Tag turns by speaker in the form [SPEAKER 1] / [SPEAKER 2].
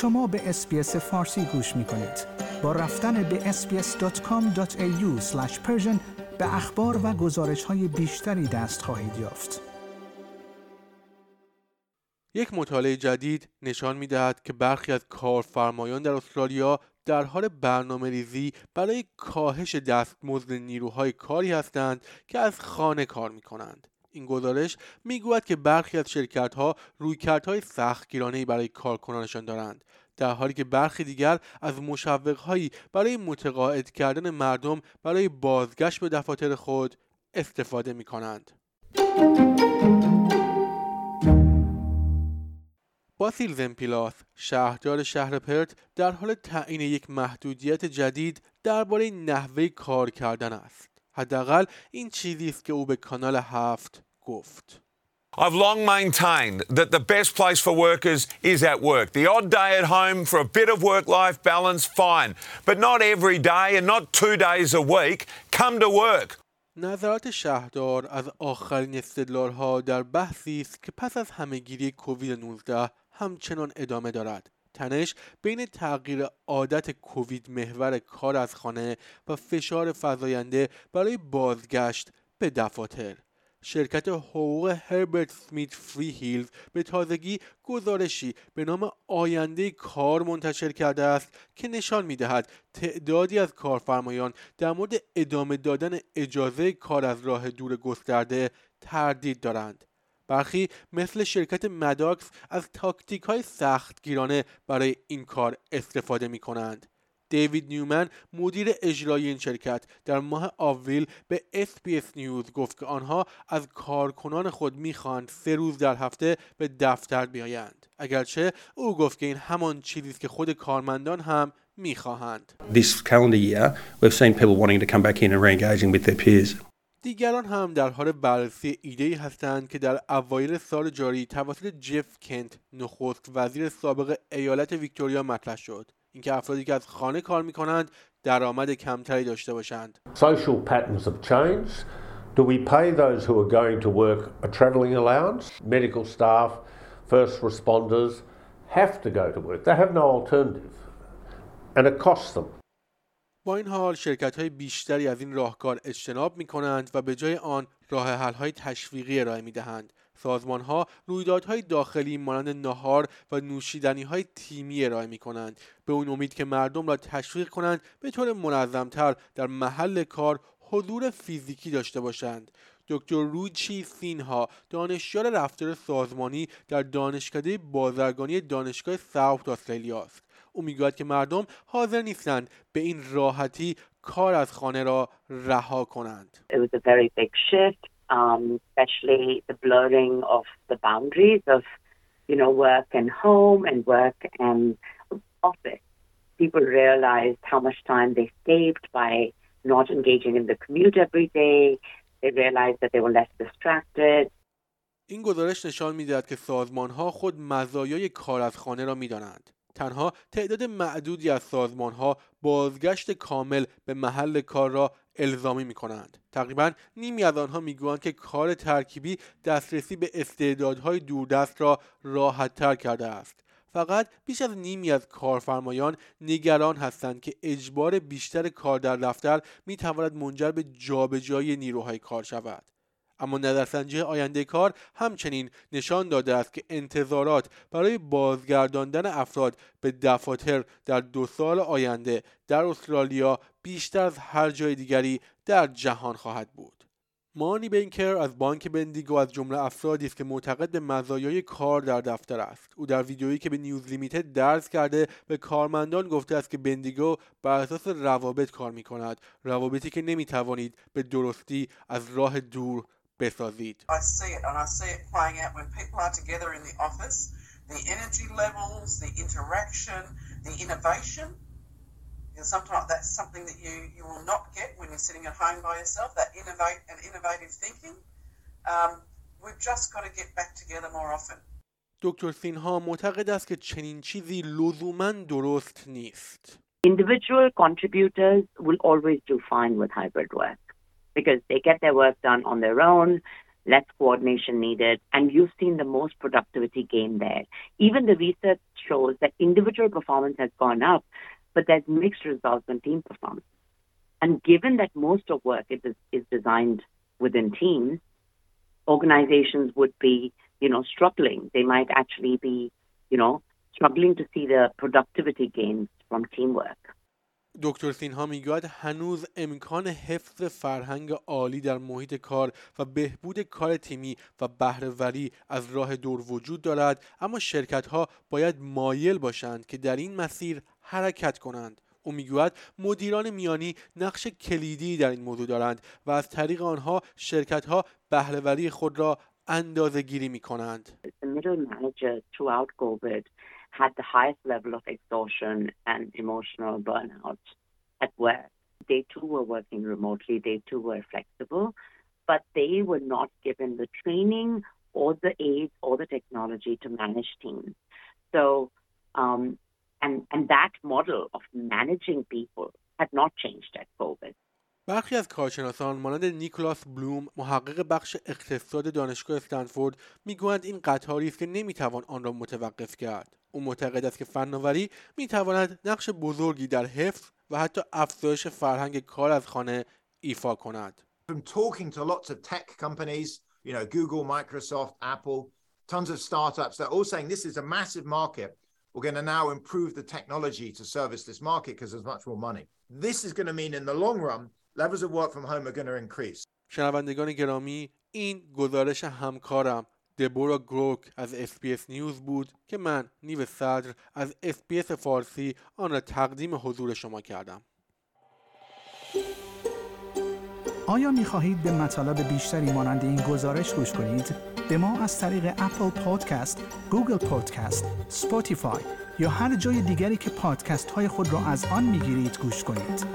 [SPEAKER 1] شما به اسپیس فارسی گوش می کنید. با رفتن به sbs.com.au به اخبار و گزارش های بیشتری دست خواهید یافت.
[SPEAKER 2] یک مطالعه جدید نشان می دهد که برخی از کارفرمایان در استرالیا در حال برنامه ریزی برای کاهش دستمزد نیروهای کاری هستند که از خانه کار می کنند. این گزارش می‌گوید که برخی از شرکت ها رویکردهای سختگیرانه برای کارکنانشان دارند در حالی که برخی دیگر از مشوقهایی برای متقاعد کردن مردم برای بازگشت به دفاتر خود استفاده می کنند. باسیل زمپیلاس شهردار شهر پرت در حال تعیین یک محدودیت جدید درباره نحوه کار کردن است حداقل این چیزی است که او به کانال هفت گفت
[SPEAKER 3] I've long maintained that the best place for workers is at work. The odd day at home for a bit of work life balance, fine. But not every day and not two days a week. Come to work.
[SPEAKER 2] نظرات شهردار از آخرین استدلال ها در بحثی است که پس از همهگیری کووید 19 همچنان ادامه دارد. تنش بین تغییر عادت کووید محور کار از خانه و فشار فزاینده برای بازگشت به دفاتر شرکت حقوق هربرت سمیت فری هیلز به تازگی گزارشی به نام آینده کار منتشر کرده است که نشان می دهد تعدادی از کارفرمایان در مورد ادامه دادن اجازه کار از راه دور گسترده تردید دارند. برخی مثل شرکت مداکس از تاکتیک های سختگیرانه برای این کار استفاده می کنند. دیوید نیومن مدیر اجرایی این شرکت در ماه آوریل به SBS نیوز گفت که آنها از کارکنان خود می‌خواهند سه روز در هفته به دفتر بیایند. اگرچه او گفت که این همان چیزی است که خود کارمندان هم می‌خواهند.
[SPEAKER 4] This calendar year we've seen people wanting to come back in and re-engaging with their peers.
[SPEAKER 2] دیگران هم در حال بررسی ایده هستند که در اوایل سال جاری توسط جف کنت نخست وزیر سابق ایالت ویکتوریا مطرح شد. اینکه افرادی که از خانه کار می‌کنند درآمد کمتری داشته باشند.
[SPEAKER 5] Social patterns have changed. Do we pay those who are going to work a travelling allowance? Medical staff, first responders have to go to work. They have no alternative. And it costs them.
[SPEAKER 2] با این حال شرکت های بیشتری از این راهکار اجتناب می کنند و به جای آن راه حل های تشویقی ارائه می دهند. سازمان ها رویدادهای داخلی مانند نهار و نوشیدنی های تیمی ارائه می کنند به اون امید که مردم را تشویق کنند به طور منظمتر در محل کار حضور فیزیکی داشته باشند. دکتر روچی سینها دانشیار رفتار سازمانی در دانشکده بازرگانی دانشگاه ساوت استرالیا است. او می‌گوید که مردم حاضر نیستند به این راحتی کار از خانه را رها کنند.
[SPEAKER 6] um, especially the blurring of the boundaries of, you know, work and home and work and office. People realized how much time they saved by not engaging in the commute every day. They realized that they were less distracted.
[SPEAKER 2] این گزارش نشان میدهد که سازمان ها خود مزایای کار از خانه را میدانند. تنها تعداد معدودی از سازمان ها بازگشت کامل به محل کار را الزامی می کنند. تقریبا نیمی از آنها می‌گویند که کار ترکیبی دسترسی به استعدادهای دوردست را راحت تر کرده است. فقط بیش از نیمی از کارفرمایان نگران هستند که اجبار بیشتر کار در دفتر می تواند منجر به جابجایی نیروهای کار شود. اما نظرسنجی آینده کار همچنین نشان داده است که انتظارات برای بازگرداندن افراد به دفاتر در دو سال آینده در استرالیا بیشتر از هر جای دیگری در جهان خواهد بود. مانی بینکر از بانک بندیگو از جمله افرادی است که معتقد به مزایای کار در دفتر است. او در ویدیویی که به نیوز لیمیتد درس کرده به کارمندان گفته است که بندیگو بر اساس روابط کار می کند روابطی که نمی توانید به درستی از راه دور بسازید.
[SPEAKER 7] The energy levels the interaction the innovation sometimes that's something that you, you will not get when you're sitting at home by yourself that innovate and innovative thinking um, we've just got to get back together more often
[SPEAKER 2] دکتر سینها معتقد است که چنین چیزی لزوما درست نیست
[SPEAKER 6] Individual contributors will always do fine with hybrid work. because they get their work done on their own. less coordination needed, and you've seen the most productivity gain there. Even the research shows that individual performance has gone up, but there's mixed results on team performance. And given that most of work is, is designed within teams, organizations would be, you know, struggling. They might actually be, you know, struggling to see the productivity gains from teamwork.
[SPEAKER 2] دکتر سینها می‌گوید هنوز امکان حفظ فرهنگ عالی در محیط کار و بهبود کار تیمی و بهرهوری از راه دور وجود دارد اما شرکت ها باید مایل باشند که در این مسیر حرکت کنند او می‌گوید مدیران میانی نقش کلیدی در این موضوع دارند و از طریق آنها شرکت ها بهرهوری خود را اندازه گیری می کنند.
[SPEAKER 6] had the highest level of exhaustion and emotional burnout at work. They too were working remotely, they too were flexible, but they were not given the training or the aids or the technology to manage teams. So, um, and, and that model of managing people had not changed at COVID.
[SPEAKER 2] برخی از کارشناسان مانند نیکلاس بلوم محقق بخش اقتصاد دانشگاه استنفورد میگویند این قطاری است که نمیتوان آن را متوقف کرد او معتقد است که فناوری می‌تواند نقش بزرگی در حفظ و حتی افزایش فرهنگ کار از خانه ایفا کند
[SPEAKER 8] From talking to lots of tech companies, you know, Google, Microsoft, Apple, tons of startups, they're all saying this is a massive market. We're going to now improve the technology to service this market because there's much more money. This is going to mean in the long run levels of work from home are going to increase.
[SPEAKER 2] شنوندگان گرامی این گزارش همکارم دبورا گروک از SBS News بود که من نیو صدر از SBS فارسی آن را تقدیم حضور شما کردم
[SPEAKER 1] آیا می خواهید به مطالب بیشتری مانند این گزارش گوش کنید؟ به ما از طریق Apple Podcast، Google Podcast، Spotify یا هر جای دیگری که پادکست های خود را از آن می گیرید گوش کنید.